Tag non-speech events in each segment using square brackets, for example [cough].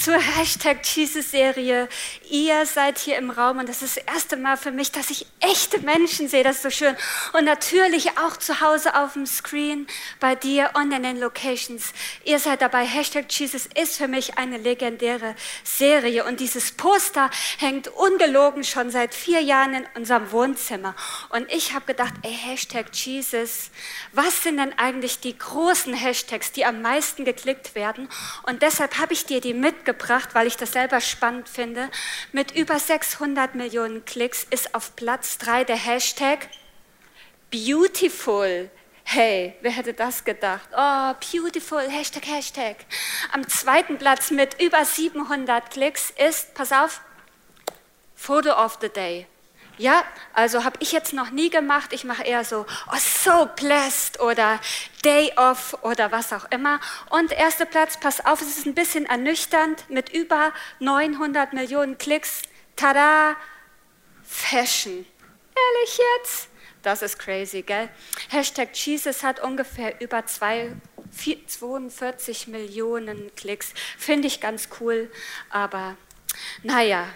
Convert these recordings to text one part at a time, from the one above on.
zur Hashtag Jesus-Serie. Ihr seid hier im Raum und das ist das erste Mal für mich, dass ich echte Menschen sehe. Das ist so schön. Und natürlich auch zu Hause auf dem Screen, bei dir und in den Locations. Ihr seid dabei. Hashtag Jesus ist für mich eine legendäre Serie. Und dieses Poster hängt ungelogen schon seit vier Jahren in unserem Wohnzimmer. Und ich habe gedacht, ey, Hashtag Jesus, was sind denn eigentlich die großen Hashtags, die am meisten geklickt werden? Und deshalb habe ich dir die mitgebracht mitgebracht, weil ich das selber spannend finde. Mit über 600 Millionen Klicks ist auf Platz 3 der Hashtag Beautiful. Hey, wer hätte das gedacht? Oh, beautiful, Hashtag, Hashtag. Am zweiten Platz mit über 700 Klicks ist, pass auf, Photo of the Day. Ja, also habe ich jetzt noch nie gemacht. Ich mache eher so, oh, so blessed oder Day off oder was auch immer. Und erster Platz, pass auf, es ist ein bisschen ernüchternd mit über 900 Millionen Klicks. Tada, Fashion. Ehrlich jetzt? Das ist crazy, gell? Hashtag Jesus hat ungefähr über zwei, 42 Millionen Klicks. Finde ich ganz cool, aber naja,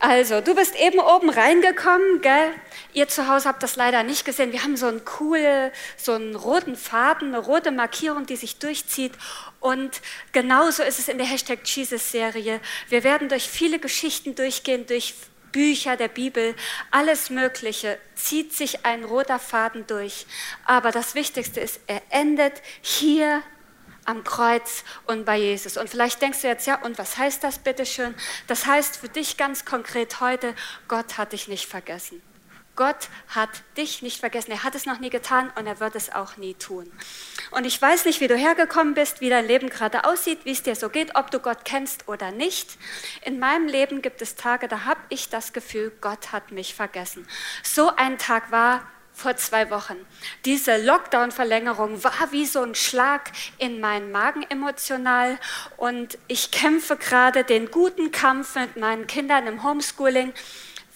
also, du bist eben oben reingekommen, gell? Ihr zu Hause habt das leider nicht gesehen. Wir haben so einen coolen, so einen roten Faden, eine rote Markierung, die sich durchzieht. Und genauso ist es in der Hashtag Jesus-Serie. Wir werden durch viele Geschichten durchgehen, durch Bücher der Bibel, alles Mögliche zieht sich ein roter Faden durch. Aber das Wichtigste ist, er endet hier am Kreuz und bei Jesus. Und vielleicht denkst du jetzt, ja, und was heißt das bitteschön? Das heißt für dich ganz konkret heute, Gott hat dich nicht vergessen. Gott hat dich nicht vergessen. Er hat es noch nie getan und er wird es auch nie tun. Und ich weiß nicht, wie du hergekommen bist, wie dein Leben gerade aussieht, wie es dir so geht, ob du Gott kennst oder nicht. In meinem Leben gibt es Tage, da habe ich das Gefühl, Gott hat mich vergessen. So ein Tag war vor zwei Wochen. Diese Lockdown-Verlängerung war wie so ein Schlag in meinen Magen emotional und ich kämpfe gerade den guten Kampf mit meinen Kindern im Homeschooling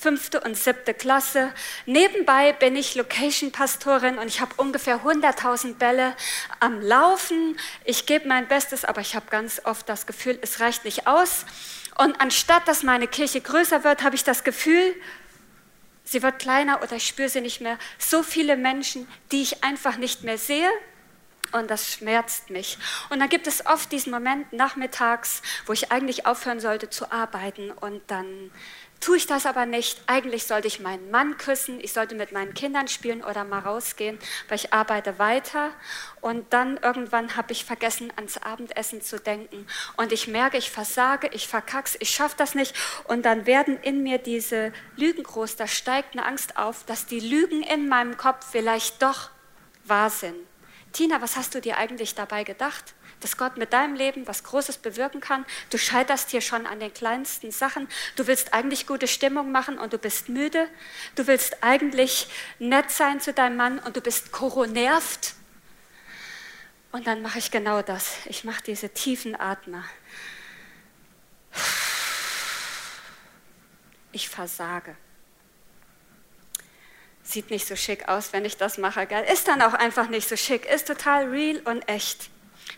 fünfte und siebte Klasse. Nebenbei bin ich Location-Pastorin und ich habe ungefähr 100.000 Bälle am Laufen. Ich gebe mein Bestes, aber ich habe ganz oft das Gefühl, es reicht nicht aus. Und anstatt dass meine Kirche größer wird, habe ich das Gefühl, Sie wird kleiner oder ich spüre sie nicht mehr. So viele Menschen, die ich einfach nicht mehr sehe. Und das schmerzt mich. Und dann gibt es oft diesen Moment nachmittags, wo ich eigentlich aufhören sollte zu arbeiten und dann tue ich das aber nicht. Eigentlich sollte ich meinen Mann küssen, ich sollte mit meinen Kindern spielen oder mal rausgehen, weil ich arbeite weiter. Und dann irgendwann habe ich vergessen, ans Abendessen zu denken. Und ich merke, ich versage, ich verkack's, ich schaffe das nicht. Und dann werden in mir diese Lügen groß. Da steigt eine Angst auf, dass die Lügen in meinem Kopf vielleicht doch wahr sind. Tina, was hast du dir eigentlich dabei gedacht? Dass Gott mit deinem Leben was Großes bewirken kann. Du scheiterst hier schon an den kleinsten Sachen. Du willst eigentlich gute Stimmung machen und du bist müde. Du willst eigentlich nett sein zu deinem Mann und du bist koronervt. Und dann mache ich genau das. Ich mache diese tiefen Atmer. Ich versage. Sieht nicht so schick aus, wenn ich das mache, gell? Ist dann auch einfach nicht so schick. Ist total real und echt.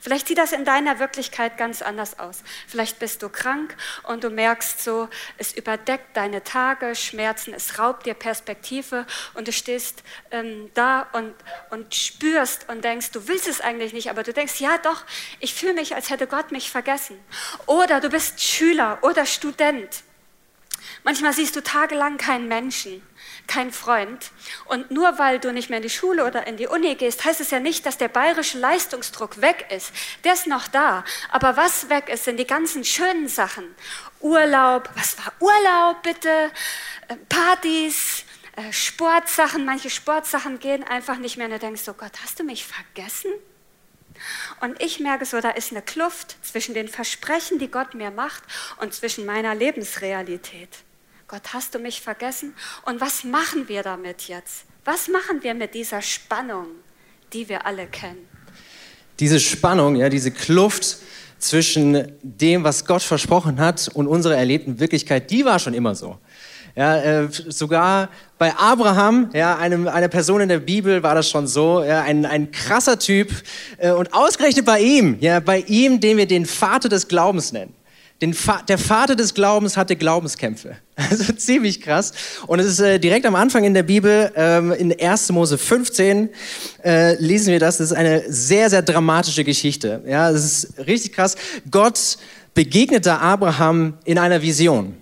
Vielleicht sieht das in deiner Wirklichkeit ganz anders aus. Vielleicht bist du krank und du merkst so, es überdeckt deine Tage, Schmerzen, es raubt dir Perspektive und du stehst ähm, da und, und spürst und denkst, du willst es eigentlich nicht, aber du denkst, ja doch, ich fühle mich, als hätte Gott mich vergessen. Oder du bist Schüler oder Student. Manchmal siehst du tagelang keinen Menschen kein Freund. Und nur weil du nicht mehr in die Schule oder in die Uni gehst, heißt es ja nicht, dass der bayerische Leistungsdruck weg ist. Der ist noch da. Aber was weg ist, sind die ganzen schönen Sachen. Urlaub, was war Urlaub bitte? Äh, Partys, äh, Sportsachen. Manche Sportsachen gehen einfach nicht mehr. Und du denkst so, Gott, hast du mich vergessen? Und ich merke so, da ist eine Kluft zwischen den Versprechen, die Gott mir macht, und zwischen meiner Lebensrealität. Gott, hast du mich vergessen? Und was machen wir damit jetzt? Was machen wir mit dieser Spannung, die wir alle kennen? Diese Spannung, ja, diese Kluft zwischen dem, was Gott versprochen hat und unserer erlebten Wirklichkeit, die war schon immer so. Ja, äh, sogar bei Abraham, ja, einem, einer Person in der Bibel war das schon so, ja, ein, ein krasser Typ. Äh, und ausgerechnet bei ihm, ja, bei ihm, den wir den Vater des Glaubens nennen. Fa der Vater des Glaubens hatte Glaubenskämpfe. [laughs] Also ziemlich krass. Und es ist äh, direkt am Anfang in der Bibel, ähm, in 1. Mose 15, äh, lesen wir das. Das ist eine sehr, sehr dramatische Geschichte. Ja, das ist richtig krass. Gott begegnet da Abraham in einer Vision.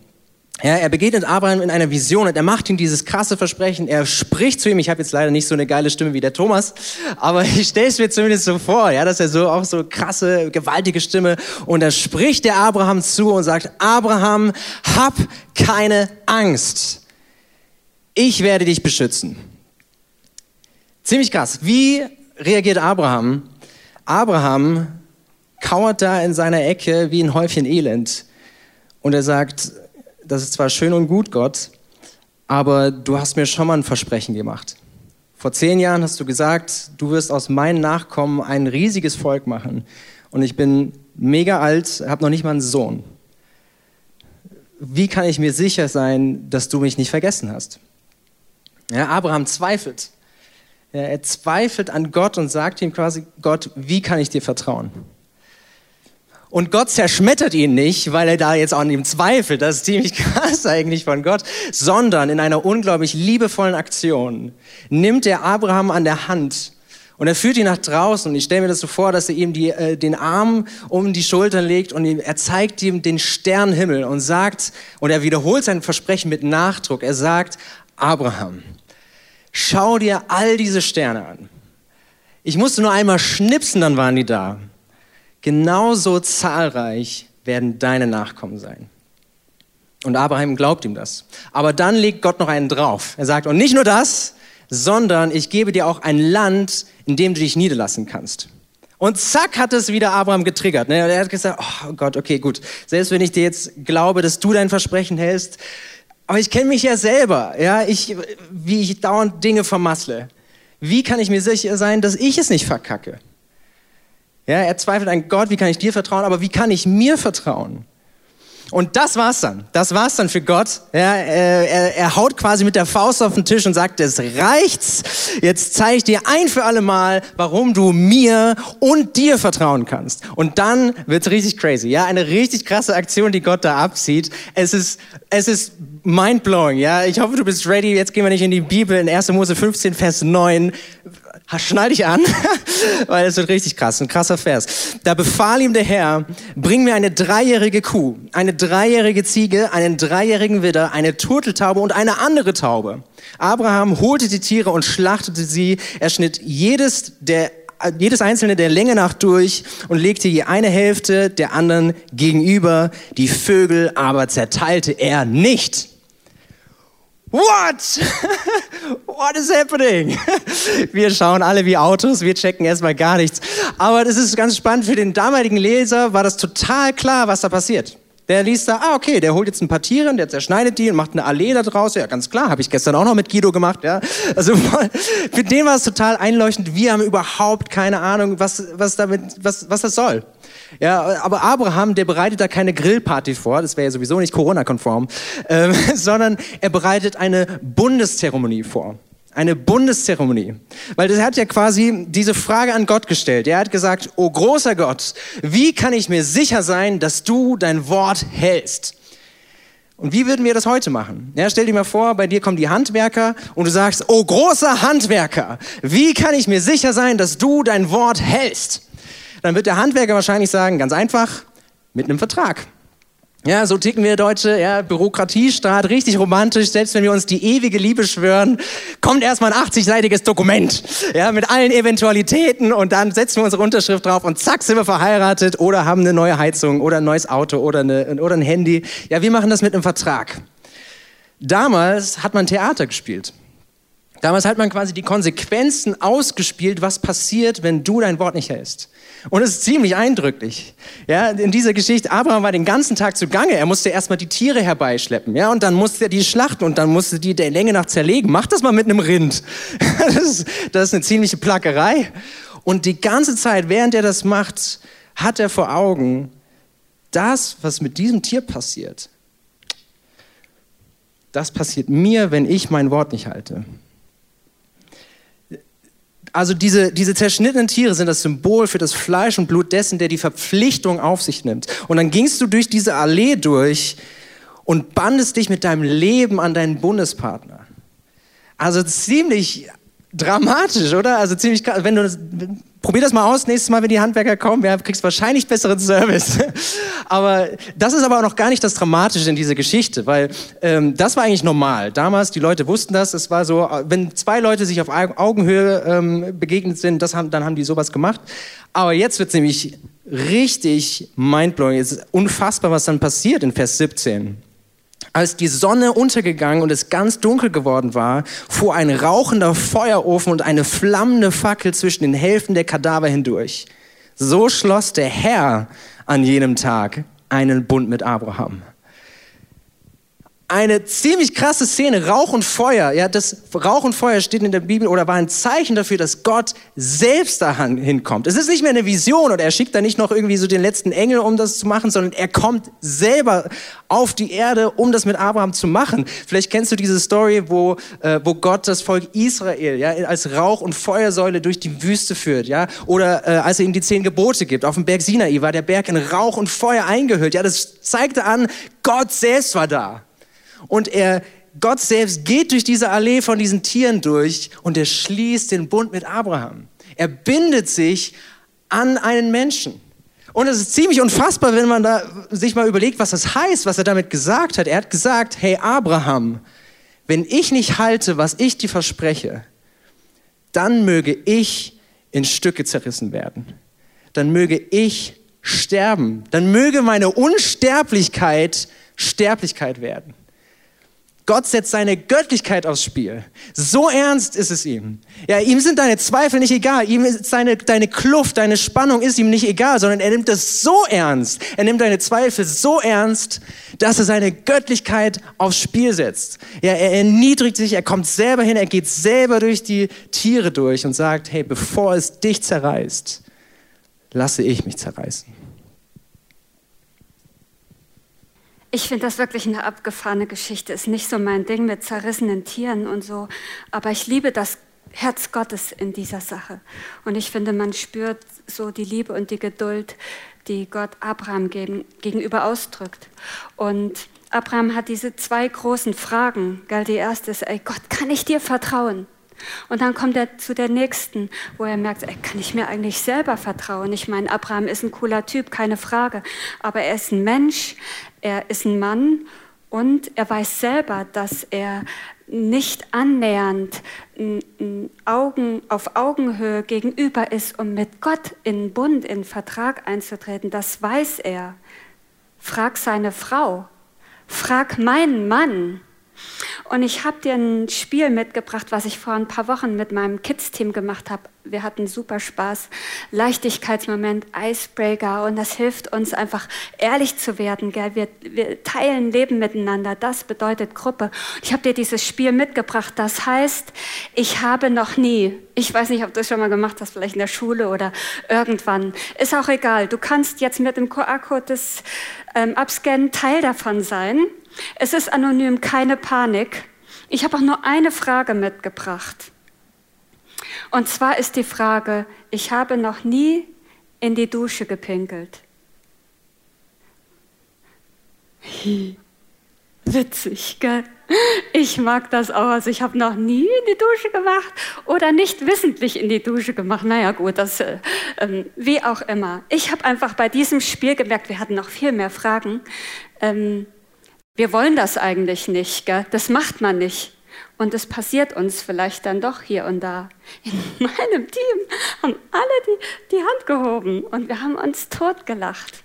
Ja, er begegnet Abraham in einer Vision und er macht ihm dieses krasse Versprechen. Er spricht zu ihm. Ich habe jetzt leider nicht so eine geile Stimme wie der Thomas, aber [laughs] ich stelle es mir zumindest so vor, ja, dass er so auch so krasse, gewaltige Stimme und er spricht der Abraham zu und sagt: Abraham, hab keine Angst. Ich werde dich beschützen. Ziemlich krass. Wie reagiert Abraham? Abraham kauert da in seiner Ecke wie ein Häufchen Elend und er sagt, das ist zwar schön und gut, Gott, aber du hast mir schon mal ein Versprechen gemacht. Vor zehn Jahren hast du gesagt, du wirst aus meinen Nachkommen ein riesiges Volk machen. Und ich bin mega alt, habe noch nicht mal einen Sohn. Wie kann ich mir sicher sein, dass du mich nicht vergessen hast? Ja, Abraham zweifelt. Ja, er zweifelt an Gott und sagt ihm quasi, Gott, wie kann ich dir vertrauen? Und Gott zerschmettert ihn nicht, weil er da jetzt an ihm zweifelt. Das ist ziemlich [laughs] krass eigentlich von Gott. Sondern in einer unglaublich liebevollen Aktion nimmt er Abraham an der Hand und er führt ihn nach draußen. Und ich stelle mir das so vor, dass er ihm die, äh, den Arm um die Schultern legt und er zeigt ihm den Sternenhimmel und sagt, und er wiederholt sein Versprechen mit Nachdruck. Er sagt, Abraham, schau dir all diese Sterne an. Ich musste nur einmal schnipsen, dann waren die da. Genauso zahlreich werden deine Nachkommen sein. Und Abraham glaubt ihm das. Aber dann legt Gott noch einen drauf. Er sagt, und nicht nur das, sondern ich gebe dir auch ein Land, in dem du dich niederlassen kannst. Und zack hat es wieder Abraham getriggert. Ne? Er hat gesagt, oh Gott, okay, gut. Selbst wenn ich dir jetzt glaube, dass du dein Versprechen hältst, aber ich kenne mich ja selber, ja, ich, wie ich dauernd Dinge vermassle. Wie kann ich mir sicher sein, dass ich es nicht verkacke? Ja, er zweifelt an Gott, wie kann ich dir vertrauen, aber wie kann ich mir vertrauen? Und das war's dann. Das war's dann für Gott. Ja, er, er haut quasi mit der Faust auf den Tisch und sagt, es reicht's. Jetzt zeige ich dir ein für alle Mal, warum du mir und dir vertrauen kannst. Und dann wird's richtig crazy. Ja, eine richtig krasse Aktion, die Gott da abzieht. Es ist, es ist mindblowing. Ja, ich hoffe, du bist ready. Jetzt gehen wir nicht in die Bibel in 1. Mose 15, Vers 9 schnall dich an, [laughs] weil es wird richtig krass, ein krasser Vers. Da befahl ihm der Herr, bring mir eine dreijährige Kuh, eine dreijährige Ziege, einen dreijährigen Widder, eine Turteltaube und eine andere Taube. Abraham holte die Tiere und schlachtete sie. Er schnitt jedes der jedes einzelne der Länge nach durch und legte je eine Hälfte der anderen gegenüber. Die Vögel aber zerteilte er nicht. What? [laughs] What is happening? [laughs] Wir schauen alle wie Autos, wir checken erstmal gar nichts. Aber das ist ganz spannend. Für den damaligen Leser war das total klar, was da passiert. Der liest da, ah, okay, der holt jetzt ein paar Tiere, der zerschneidet die und macht eine Allee da draus. Ja, ganz klar, habe ich gestern auch noch mit Guido gemacht. Ja, also [laughs] für den war es total einleuchtend. Wir haben überhaupt keine Ahnung, was, was damit, was, was das soll. Ja, aber Abraham, der bereitet da keine Grillparty vor, das wäre ja sowieso nicht Corona-konform, ähm, [laughs] sondern er bereitet eine Bundeszeremonie vor. Eine Bundeszeremonie. Weil er hat ja quasi diese Frage an Gott gestellt. Er hat gesagt, oh großer Gott, wie kann ich mir sicher sein, dass du dein Wort hältst? Und wie würden wir das heute machen? Ja, stell dir mal vor, bei dir kommen die Handwerker und du sagst, oh großer Handwerker, wie kann ich mir sicher sein, dass du dein Wort hältst? Dann wird der Handwerker wahrscheinlich sagen, ganz einfach, mit einem Vertrag. Ja, so ticken wir Deutsche, ja, Bürokratiestaat, richtig romantisch, selbst wenn wir uns die ewige Liebe schwören, kommt erstmal ein 80-seitiges Dokument, ja, mit allen Eventualitäten und dann setzen wir unsere Unterschrift drauf und zack, sind wir verheiratet oder haben eine neue Heizung oder ein neues Auto oder, eine, oder ein Handy. Ja, wir machen das mit einem Vertrag. Damals hat man Theater gespielt. Damals hat man quasi die Konsequenzen ausgespielt, was passiert, wenn du dein Wort nicht hältst. Und es ist ziemlich eindrücklich. Ja, in dieser Geschichte, Abraham war den ganzen Tag zugange. Er musste erstmal die Tiere herbeischleppen. Ja, und dann musste er die schlachten und dann musste die der Länge nach zerlegen. Mach das mal mit einem Rind. [laughs] Das ist, das ist eine ziemliche Plackerei. Und die ganze Zeit, während er das macht, hat er vor Augen, das, was mit diesem Tier passiert, das passiert mir, wenn ich mein Wort nicht halte. Also diese, diese zerschnittenen Tiere sind das Symbol für das Fleisch und Blut dessen, der die Verpflichtung auf sich nimmt. Und dann gingst du durch diese Allee durch und bandest dich mit deinem Leben an deinen Bundespartner. Also ziemlich dramatisch, oder? Also ziemlich, wenn du probier das mal aus, nächstes Mal, wenn die Handwerker kommen, ja, kriegst wahrscheinlich besseren Service. [laughs] aber das ist aber auch noch gar nicht das Dramatische in dieser Geschichte, weil ähm, das war eigentlich normal. Damals, die Leute wussten das, es war so, wenn zwei Leute sich auf Augenhöhe ähm, begegnet sind, das haben, dann haben die sowas gemacht. Aber jetzt wird es nämlich richtig mindblowing. Es ist unfassbar, was dann passiert in Vers 17. Als die Sonne untergegangen und es ganz dunkel geworden war, fuhr ein rauchender Feuerofen und eine flammende Fackel zwischen den Hälften der Kadaver hindurch. So schloss der Herr an jenem Tag einen Bund mit Abraham eine ziemlich krasse Szene, Rauch und Feuer. Ja, das Rauch und Feuer steht in der Bibel oder war ein Zeichen dafür, dass Gott selbst da hinkommt. Es ist nicht mehr eine Vision oder er schickt da nicht noch irgendwie so den letzten Engel, um das zu machen, sondern er kommt selber auf die Erde, um das mit Abraham zu machen. Vielleicht kennst du diese Story, wo, äh, wo Gott das Volk Israel ja, als Rauch- und Feuersäule durch die Wüste führt. Ja? Oder äh, als er ihm die zehn Gebote gibt. Auf dem Berg Sinai war der Berg in Rauch und Feuer eingehüllt. Ja, das zeigte an, Gott selbst war da. Und er, Gott selbst geht durch diese Allee von diesen Tieren durch und er schließt den Bund mit Abraham. Er bindet sich an einen Menschen. Und es ist ziemlich unfassbar, wenn man da sich mal überlegt, was das heißt, was er damit gesagt hat. Er hat gesagt, hey Abraham, wenn ich nicht halte, was ich dir verspreche, dann möge ich in Stücke zerrissen werden. Dann möge ich sterben. Dann möge meine Unsterblichkeit Sterblichkeit werden. Gott setzt seine Göttlichkeit aufs Spiel. So ernst ist es ihm. Ja, ihm sind deine Zweifel nicht egal. Ihm ist seine, deine Kluft, deine Spannung ist ihm nicht egal, sondern er nimmt es so ernst. Er nimmt deine Zweifel so ernst, dass er seine Göttlichkeit aufs Spiel setzt. Ja, er erniedrigt sich, er kommt selber hin, er geht selber durch die Tiere durch und sagt, hey, bevor es dich zerreißt, lasse ich mich zerreißen. Ich finde das wirklich eine abgefahrene Geschichte. Ist nicht so mein Ding mit zerrissenen Tieren und so. Aber ich liebe das Herz Gottes in dieser Sache. Und ich finde, man spürt so die Liebe und die Geduld, die Gott Abraham gegenüber ausdrückt. Und Abraham hat diese zwei großen Fragen. Gell? Die erste ist, ey Gott, kann ich dir vertrauen? Und dann kommt er zu der nächsten, wo er merkt, ey, kann ich mir eigentlich selber vertrauen? Ich meine, Abraham ist ein cooler Typ, keine Frage. Aber er ist ein Mensch, er ist ein Mann und er weiß selber, dass er nicht annähernd Augen, auf Augenhöhe gegenüber ist, um mit Gott in Bund, in Vertrag einzutreten. Das weiß er. Frag seine Frau. Frag meinen Mann. Und ich habe dir ein Spiel mitgebracht, was ich vor ein paar Wochen mit meinem Kids-Team gemacht habe. Wir hatten super Spaß, Leichtigkeitsmoment, Icebreaker und das hilft uns einfach ehrlich zu werden. Gell? Wir, wir teilen Leben miteinander, das bedeutet Gruppe. Ich habe dir dieses Spiel mitgebracht, das heißt, ich habe noch nie, ich weiß nicht, ob du das schon mal gemacht hast, vielleicht in der Schule oder irgendwann, ist auch egal. Du kannst jetzt mit dem QR-Code des ähm, Abscannen Teil davon sein. Es ist anonym, keine Panik. Ich habe auch nur eine Frage mitgebracht. Und zwar ist die Frage, ich habe noch nie in die Dusche gepinkelt. [laughs] Witzig, gell? Ich mag das auch. Also ich habe noch nie in die Dusche gemacht oder nicht wissentlich in die Dusche gemacht. Naja gut, das äh, ähm, wie auch immer. Ich habe einfach bei diesem Spiel gemerkt, wir hatten noch viel mehr Fragen. Ähm, wir wollen das eigentlich nicht, gell? das macht man nicht. Und es passiert uns vielleicht dann doch hier und da. In [laughs] meinem Team haben alle die, die Hand gehoben und wir haben uns totgelacht.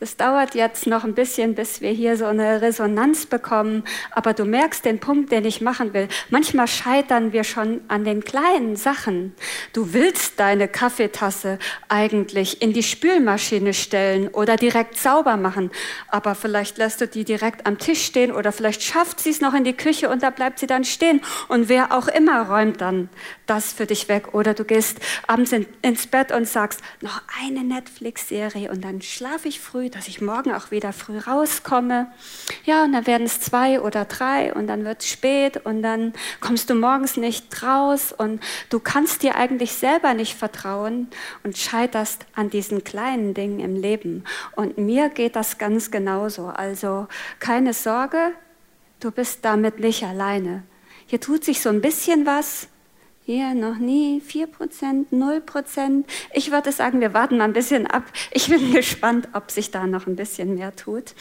Es dauert jetzt noch ein bisschen, bis wir hier so eine Resonanz bekommen, aber du merkst den Punkt, den ich machen will. Manchmal scheitern wir schon an den kleinen Sachen. Du willst deine Kaffeetasse eigentlich in die Spülmaschine stellen oder direkt sauber machen, aber vielleicht lässt du die direkt am Tisch stehen oder vielleicht schafft sie es noch in die Küche und da bleibt sie dann stehen und wer auch immer räumt dann das für dich weg oder du gehst abends in, ins Bett und sagst, noch eine Netflix-Serie und dann schlafe früh, dass ich morgen auch wieder früh rauskomme. Ja, und dann werden es zwei oder drei und dann wird es spät und dann kommst du morgens nicht raus und du kannst dir eigentlich selber nicht vertrauen und scheiterst an diesen kleinen Dingen im Leben. Und mir geht das ganz genauso. Also keine Sorge, du bist damit nicht alleine. Hier tut sich so ein bisschen was, hier noch nie 4%, 0%. Ich würde sagen, wir warten mal ein bisschen ab. Ich bin [laughs] gespannt, ob sich da noch ein bisschen mehr tut.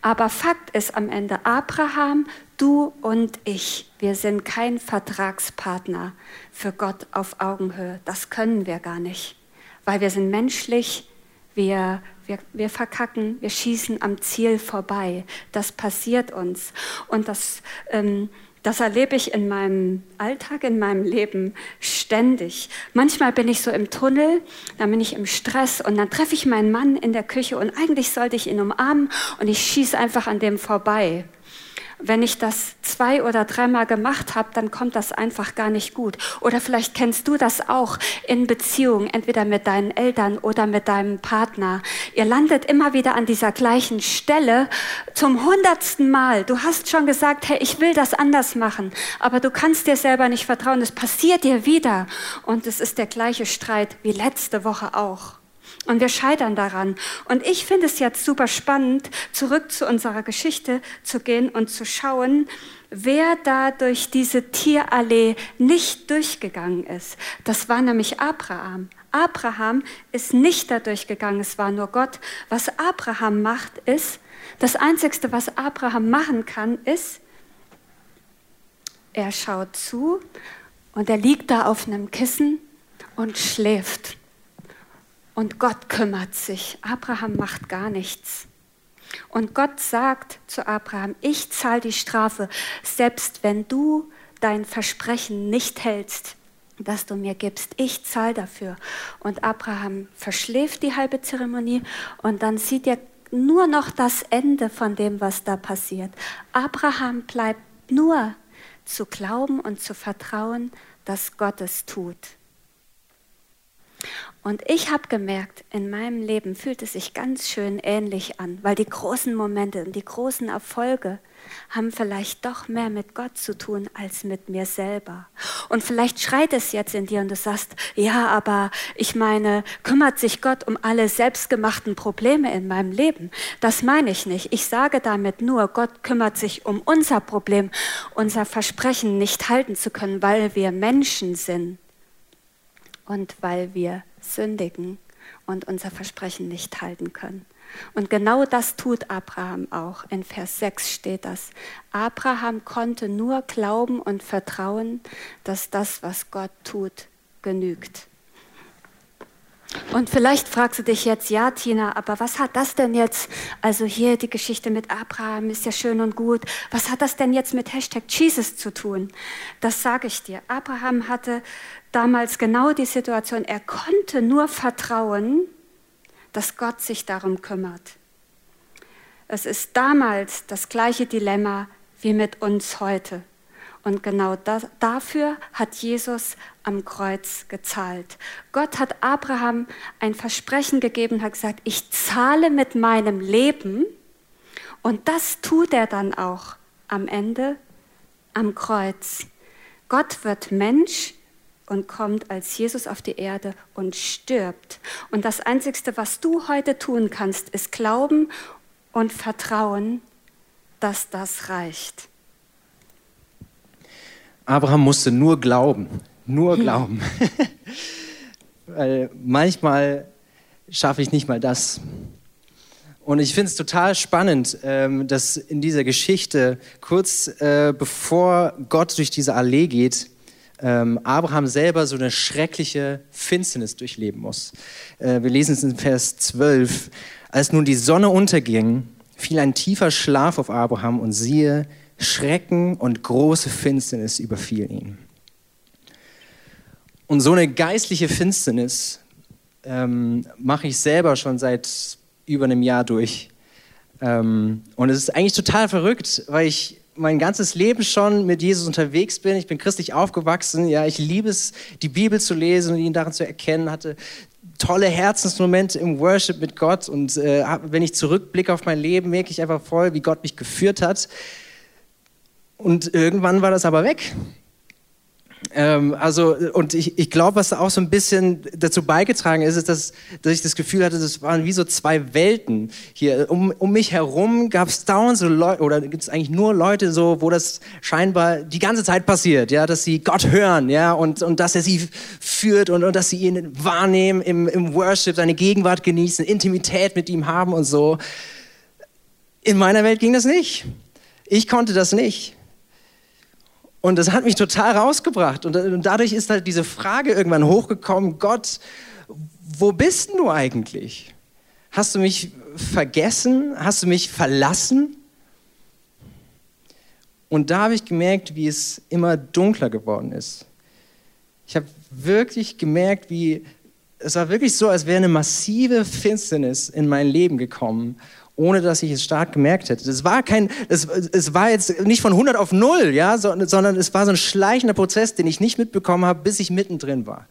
Aber Fakt ist am Ende, Abraham, du und ich, wir sind kein Vertragspartner für Gott auf Augenhöhe. Das können wir gar nicht, weil wir sind menschlich, wir, wir, wir verkacken, wir schießen am Ziel vorbei. Das passiert uns. Und das... Ähm, das erlebe ich in meinem Alltag, in meinem Leben ständig. Manchmal bin ich so im Tunnel, dann bin ich im Stress und dann treffe ich meinen Mann in der Küche und eigentlich sollte ich ihn umarmen und ich schieße einfach an dem vorbei wenn ich das zwei oder dreimal gemacht habe, dann kommt das einfach gar nicht gut. Oder vielleicht kennst du das auch in Beziehungen, entweder mit deinen Eltern oder mit deinem Partner. Ihr landet immer wieder an dieser gleichen Stelle zum hundertsten Mal. Du hast schon gesagt, hey, ich will das anders machen, aber du kannst dir selber nicht vertrauen. Es passiert dir wieder. Und es ist der gleiche Streit wie letzte Woche auch. Und wir scheitern daran. Und ich finde es jetzt super spannend, zurück zu unserer Geschichte zu gehen und zu schauen, wer da durch diese Tierallee nicht durchgegangen ist. Das war nämlich Abraham. Abraham ist nicht da durchgegangen, es war nur Gott. Was Abraham macht, ist, das Einzige, was Abraham machen kann, ist, er schaut zu und er liegt da auf einem Kissen und schläft. Und Gott kümmert sich. Abraham macht gar nichts. Und Gott sagt zu Abraham, ich zahle die Strafe, selbst wenn du dein Versprechen nicht hältst, das du mir gibst. Ich zahle dafür. Und Abraham verschläft die halbe Zeremonie und dann sieht er nur noch das Ende von dem, was da passiert. Abraham bleibt nur zu glauben und zu vertrauen, dass Gott es tut. Und ich habe gemerkt, in meinem Leben fühlt es sich ganz schön ähnlich an, weil die großen Momente und die großen Erfolge haben vielleicht doch mehr mit Gott zu tun als mit mir selber. Und vielleicht schreit es jetzt in dir und du sagst, ja, aber ich meine, kümmert sich Gott um alle selbstgemachten Probleme in meinem Leben? Das meine ich nicht. Ich sage damit nur, Gott kümmert sich um unser Problem, unser Versprechen nicht halten zu können, weil wir Menschen sind und weil wir sündigen und unser Versprechen nicht halten können. Und genau das tut Abraham auch. In Vers 6 steht das. Abraham konnte nur glauben und vertrauen, dass das, was Gott tut, genügt. Und vielleicht fragst du dich jetzt, ja, Tina, aber was hat das denn jetzt? Also hier die Geschichte mit Abraham ist ja schön und gut. Was hat das denn jetzt mit Hashtag Jesus zu tun? Das sage ich dir. Abraham hatte damals genau die Situation, er konnte nur vertrauen, dass Gott sich darum kümmert. Es ist damals das gleiche Dilemma wie mit uns heute. Und genau da, dafür hat Jesus am Kreuz gezahlt. Gott hat Abraham ein Versprechen gegeben hat gesagt, ich zahle mit meinem Leben. Und das tut er dann auch am Ende am Kreuz. Gott wird Mensch und kommt als Jesus auf die Erde und stirbt. Und das Einzige, was du heute tun kannst, ist glauben und vertrauen, dass das reicht. Abraham musste nur glauben, nur [laughs] glauben. [laughs] Weil manchmal schaffe ich nicht mal das. Und ich finde es total spannend, ähm, dass in dieser Geschichte, kurz äh, bevor Gott durch diese Allee geht, ähm, Abraham selber so eine schreckliche Finsternis durchleben muss. Äh, wir lesen es in Vers 12. Als nun die Sonne unterging, fiel ein tiefer Schlaf auf Abraham und siehe, Schrecken und große Finsternis überfiel ihn. Und so eine geistliche Finsternis ähm, mache ich selber schon seit über einem Jahr durch. Ähm, und es ist eigentlich total verrückt, weil ich mein ganzes Leben schon mit Jesus unterwegs bin. Ich bin christlich aufgewachsen. Ja, ich liebe es, die Bibel zu lesen und ihn darin zu erkennen. Hatte tolle Herzensmomente im Worship mit Gott. Und äh, wenn ich zurückblicke auf mein Leben, merke ich einfach voll, wie Gott mich geführt hat. Und irgendwann war das aber weg. Ähm, also, und ich, ich glaube, was da auch so ein bisschen dazu beigetragen ist, ist, dass, dass ich das Gefühl hatte, das waren wie so zwei Welten hier. Um, um mich herum gab es dauernd so Leute, oder gibt es eigentlich nur Leute so, wo das scheinbar die ganze Zeit passiert, ja, dass sie Gott hören, ja, und, und dass er sie führt und, und dass sie ihn wahrnehmen im, im Worship, seine Gegenwart genießen, Intimität mit ihm haben und so. In meiner Welt ging das nicht. Ich konnte das nicht. Und das hat mich total rausgebracht. Und, dadurch ist halt diese Frage irgendwann hochgekommen, Gott, wo bist du eigentlich? Hast du mich vergessen? Hast du mich verlassen? Und da habe ich gemerkt, wie es immer dunkler geworden ist. Ich habe wirklich gemerkt, wie es war wirklich so, als wäre eine massive Finsternis in mein Leben gekommen ohne dass ich es stark gemerkt hätte. Das war kein, es, es war jetzt nicht von 100 auf 0, ja, sondern es war so ein schleichender Prozess, den ich nicht mitbekommen habe, bis ich mittendrin war.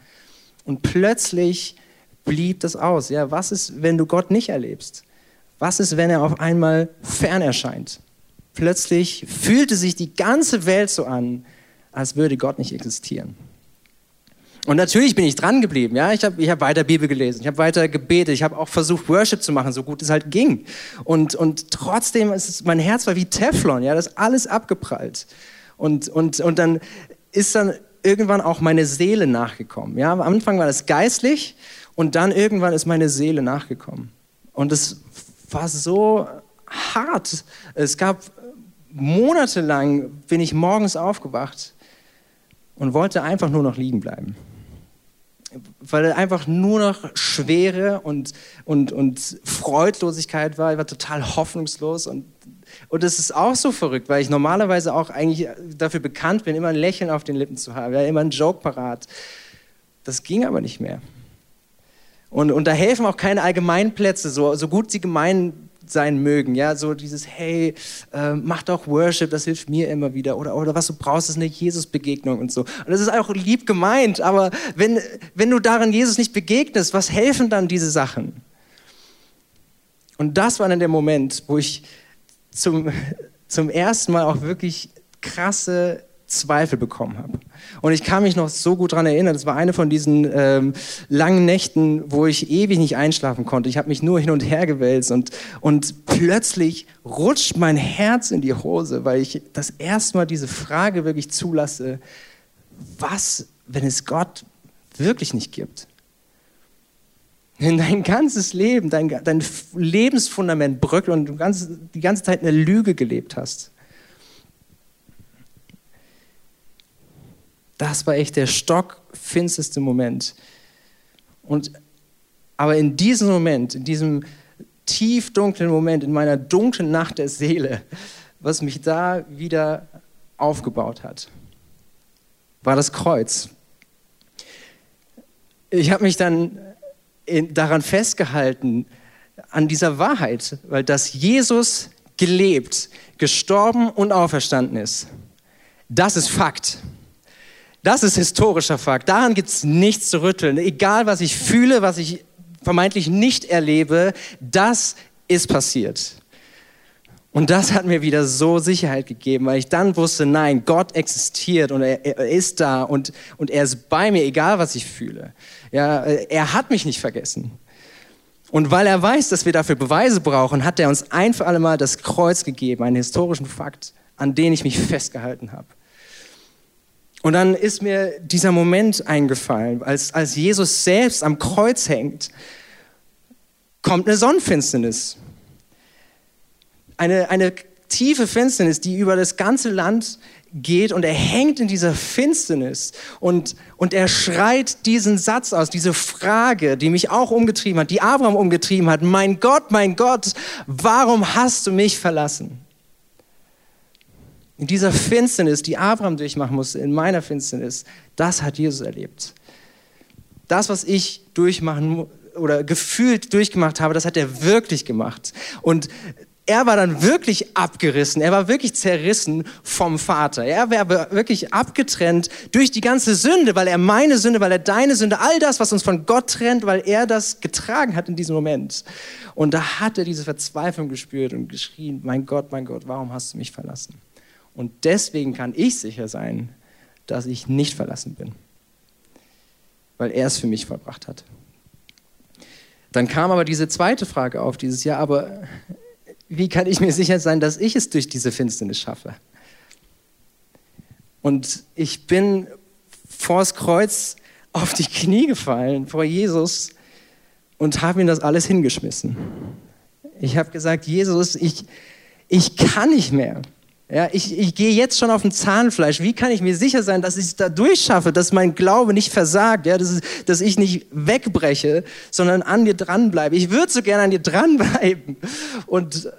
Und plötzlich blieb das aus. Ja, was ist, wenn du Gott nicht erlebst? Was ist, wenn er auf einmal fern erscheint? Plötzlich fühlte sich die ganze Welt so an, als würde Gott nicht existieren. Und natürlich bin ich dran geblieben. Ja? Ich habe ich hab weiter Bibel gelesen, ich habe weiter gebetet, ich habe auch versucht, Worship zu machen, so gut es halt ging. Und, und trotzdem ist es, mein Herz war wie Teflon, ja, das ist alles abgeprallt. Und, und, und dann ist dann irgendwann auch meine Seele nachgekommen. Ja? Am Anfang war das geistlich und dann irgendwann ist meine Seele nachgekommen. Und es war so hart. Es gab monatelang, bin ich morgens aufgewacht und wollte einfach nur noch liegen bleiben weil er einfach nur noch Schwere und, und, und Freudlosigkeit war. Ich war total hoffnungslos. Und, und das ist auch so verrückt, weil ich normalerweise auch eigentlich dafür bekannt bin, immer ein Lächeln auf den Lippen zu haben, ja, immer ein Joke parat. Das ging aber nicht mehr. Und, und da helfen auch keine Allgemeinplätze, so, so gut sie gemein sein mögen. Ja, so dieses, hey, äh, mach doch Worship, das hilft mir immer wieder. Oder, oder was du brauchst, ist eine Jesus-Begegnung und so. Und das ist auch lieb gemeint, aber wenn, wenn du darin Jesus nicht begegnest, was helfen dann diese Sachen? Und das war dann der Moment, wo ich zum, [laughs] zum ersten Mal auch wirklich krasse Zweifel bekommen habe. Und ich kann mich noch so gut daran erinnern, das war eine von diesen ähm, langen Nächten, wo ich ewig nicht einschlafen konnte. Ich habe mich nur hin und her gewälzt und, und plötzlich rutscht mein Herz in die Hose, weil ich das erste Mal diese Frage wirklich zulasse, was, wenn es Gott wirklich nicht gibt? Dein ganzes Leben, dein, dein Lebensfundament bröckelt und du ganz, die ganze Zeit eine Lüge gelebt hast Das war echt der stockfinsterste Moment. Und, aber in diesem Moment, in diesem tief dunklen Moment, in meiner dunklen Nacht der Seele, was mich da wieder aufgebaut hat, war das Kreuz. Ich habe mich dann in, daran festgehalten, an dieser Wahrheit, weil dass Jesus gelebt, gestorben und auferstanden ist. Das ist Fakt. Das ist historischer Fakt. Daran gibt es nichts zu rütteln. Egal, was ich fühle, was ich vermeintlich nicht erlebe, das ist passiert. Und das hat mir wieder so Sicherheit gegeben, weil ich dann wusste, nein, Gott existiert und er, er, ist da und, und er ist bei mir, egal was ich fühle. Ja, er hat mich nicht vergessen. Und weil er weiß, dass wir dafür Beweise brauchen, hat er uns ein für alle Mal das Kreuz gegeben, einen historischen Fakt, an den ich mich festgehalten habe. Und dann ist mir dieser Moment eingefallen, als, als Jesus selbst am Kreuz hängt, kommt eine Sonnenfinsternis. Eine, eine tiefe Finsternis, die über das ganze Land geht und er hängt in dieser Finsternis und, und er schreit diesen Satz aus, diese Frage, die mich auch umgetrieben hat, die Abraham umgetrieben hat. Mein Gott, mein Gott, warum hast du mich verlassen? In dieser Finsternis, die Abraham durchmachen musste, in meiner Finsternis, das hat Jesus erlebt. Das, was ich durchmachen oder gefühlt durchgemacht habe, das hat er wirklich gemacht. Und er war dann wirklich abgerissen, er war wirklich zerrissen vom Vater. Er wäre wirklich abgetrennt durch die ganze Sünde, weil er meine Sünde, weil er deine Sünde, all das, was uns von Gott trennt, weil er das getragen hat in diesem Moment. Und da hat er diese Verzweiflung gespürt und geschrien, mein Gott, mein Gott, warum hast du mich verlassen? Und deswegen kann ich sicher sein, dass ich nicht verlassen bin, weil er es für mich vollbracht hat. Dann kam aber diese zweite Frage auf dieses Jahr, aber wie kann ich mir sicher sein, dass ich es durch diese Finsternis schaffe? Und ich bin vors Kreuz auf die Knie gefallen vor Jesus und habe ihm das alles hingeschmissen. Ich habe gesagt, Jesus, ich, ich kann nicht mehr. Ja, ich, ich gehe jetzt schon auf ein Zahnfleisch. Wie kann ich mir sicher sein, dass ich es da durchschaffe, dass mein Glaube nicht versagt, ja, dass, dass ich nicht wegbreche, sondern an dir dranbleibe? Ich würde so gerne an dir dranbleiben und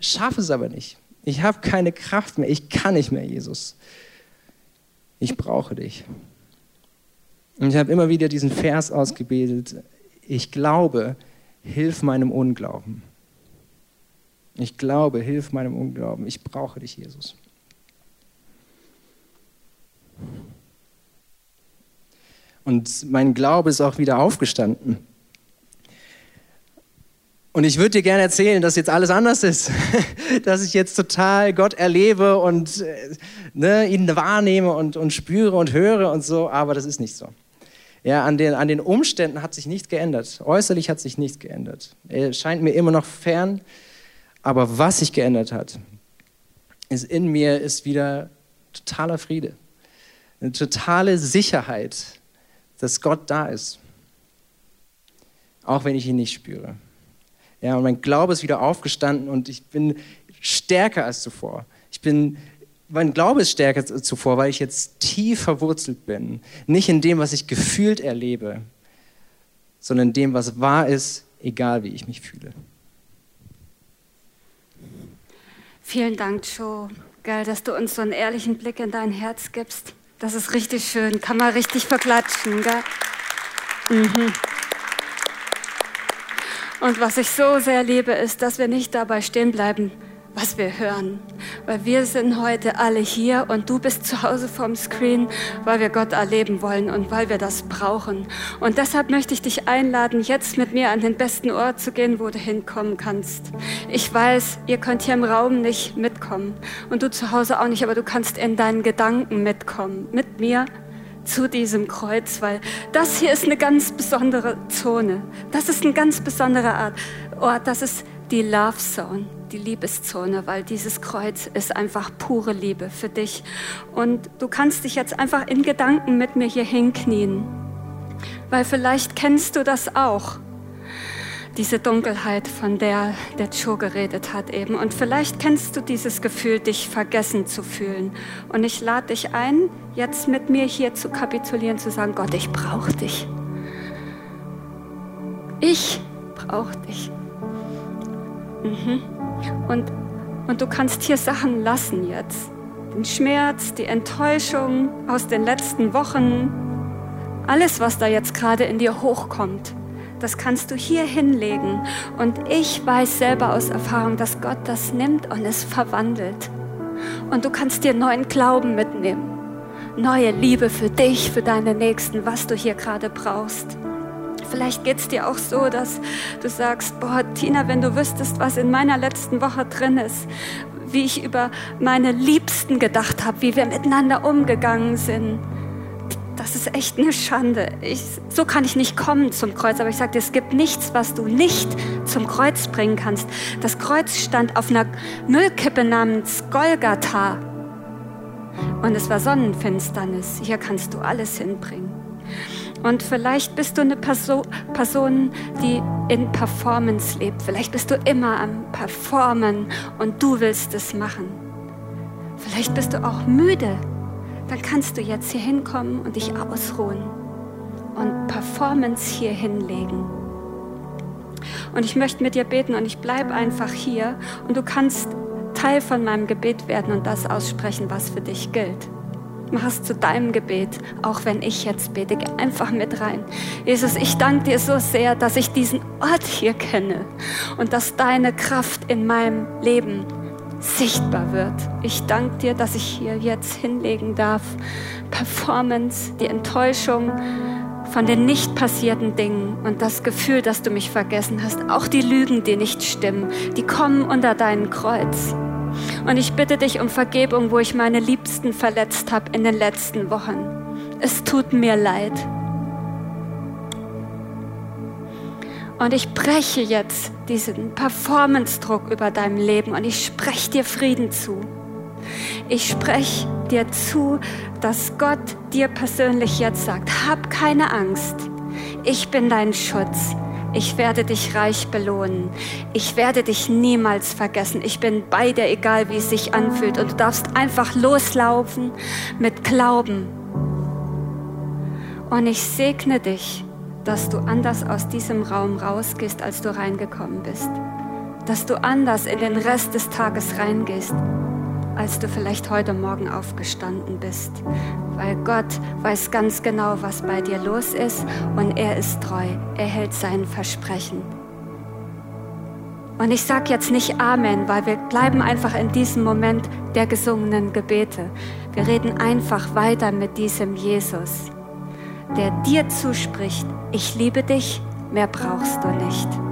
schaffe es aber nicht. Ich habe keine Kraft mehr. Ich kann nicht mehr, Jesus. Ich brauche dich. Und ich habe immer wieder diesen Vers ausgebetet. Ich glaube, hilf meinem Unglauben. Ich glaube, hilf meinem Unglauben. Ich brauche dich, Jesus. Und mein Glaube ist auch wieder aufgestanden. Und ich würde dir gerne erzählen, dass jetzt alles anders ist, [laughs] dass ich jetzt total Gott erlebe und äh, ne, ihn wahrnehme und, und spüre und höre und so, aber das ist nicht so. Ja, an den, an den Umständen hat sich nichts geändert. Äußerlich hat sich nichts geändert. Er scheint mir immer noch fern. Aber was sich geändert hat, ist in mir ist wieder totaler Friede, eine totale Sicherheit, dass Gott da ist, auch wenn ich ihn nicht spüre. Ja, und mein Glaube ist wieder aufgestanden und ich bin stärker als zuvor. Ich bin, mein Glaube ist stärker als zuvor, weil ich jetzt tief verwurzelt bin. Nicht in dem, was ich gefühlt erlebe, sondern in dem, was wahr ist, egal wie ich mich fühle. Vielen Dank, Joe. Geil, dass du uns so einen ehrlichen Blick in dein Herz gibst. Das ist richtig schön. Kann man richtig verklatschen, gell? Mhm. Und was ich so sehr liebe, ist, dass wir nicht dabei stehen bleiben, was wir hören. Weil wir sind heute alle hier und du bist zu Hause vom Screen, weil wir Gott erleben wollen und weil wir das brauchen. Und deshalb möchte ich dich einladen, jetzt mit mir an den besten Ort zu gehen, wo du hinkommen kannst. Ich weiß, ihr könnt hier im Raum nicht mitkommen und du zu Hause auch nicht, aber du kannst in deinen Gedanken mitkommen. Mit mir zu diesem Kreuz, weil das hier ist eine ganz besondere Zone. Das ist ein ganz besonderer Ort. Das ist die Love Zone die Liebeszone, weil dieses Kreuz ist einfach pure Liebe für dich. Und du kannst dich jetzt einfach in Gedanken mit mir hier hinknien, weil vielleicht kennst du das auch. Diese Dunkelheit, von der der Joe geredet hat eben. Und vielleicht kennst du dieses Gefühl, dich vergessen zu fühlen. Und ich lade dich ein, jetzt mit mir hier zu kapitulieren, zu sagen, Gott, ich brauche dich. Ich brauche dich. Mhm. Und, und du kannst hier Sachen lassen jetzt. Den Schmerz, die Enttäuschung aus den letzten Wochen, alles, was da jetzt gerade in dir hochkommt, das kannst du hier hinlegen. Und ich weiß selber aus Erfahrung, dass Gott das nimmt und es verwandelt. Und du kannst dir neuen Glauben mitnehmen. Neue Liebe für dich, für deine Nächsten, was du hier gerade brauchst. Vielleicht geht es dir auch so, dass du sagst, boah, Tina, wenn du wüsstest, was in meiner letzten Woche drin ist, wie ich über meine Liebsten gedacht habe, wie wir miteinander umgegangen sind. Das ist echt eine Schande. Ich, so kann ich nicht kommen zum Kreuz, aber ich sage dir, es gibt nichts, was du nicht zum Kreuz bringen kannst. Das Kreuz stand auf einer Müllkippe namens Golgatha und es war Sonnenfinsternis. Hier kannst du alles hinbringen. Und vielleicht bist du eine Perso Person, die in Performance lebt. Vielleicht bist du immer am Performen und du willst es machen. Vielleicht bist du auch müde. Dann kannst du jetzt hier hinkommen und dich ausruhen und Performance hier hinlegen. Und ich möchte mit dir beten und ich bleibe einfach hier und du kannst Teil von meinem Gebet werden und das aussprechen, was für dich gilt. Mach es zu deinem Gebet, auch wenn ich jetzt bete. Geh einfach mit rein. Jesus, ich danke dir so sehr, dass ich diesen Ort hier kenne und dass deine Kraft in meinem Leben sichtbar wird. Ich danke dir, dass ich hier jetzt hinlegen darf. Performance, die Enttäuschung von den nicht passierten Dingen und das Gefühl, dass du mich vergessen hast. Auch die Lügen, die nicht stimmen, die kommen unter deinen Kreuz. Und ich bitte dich um Vergebung, wo ich meine Liebsten verletzt habe in den letzten Wochen. Es tut mir leid. Und ich breche jetzt diesen Performance-Druck über deinem Leben und ich spreche dir Frieden zu. Ich spreche dir zu, dass Gott dir persönlich jetzt sagt, hab keine Angst. Ich bin dein Schutz. Ich werde dich reich belohnen. Ich werde dich niemals vergessen. Ich bin bei dir, egal wie es sich anfühlt. Und du darfst einfach loslaufen mit Glauben. Und ich segne dich, dass du anders aus diesem Raum rausgehst, als du reingekommen bist. Dass du anders in den Rest des Tages reingehst als du vielleicht heute Morgen aufgestanden bist. Weil Gott weiß ganz genau, was bei dir los ist und er ist treu. Er hält sein Versprechen. Und ich sage jetzt nicht Amen, weil wir bleiben einfach in diesem Moment der gesungenen Gebete. Wir reden einfach weiter mit diesem Jesus, der dir zuspricht, ich liebe dich, mehr brauchst du nicht.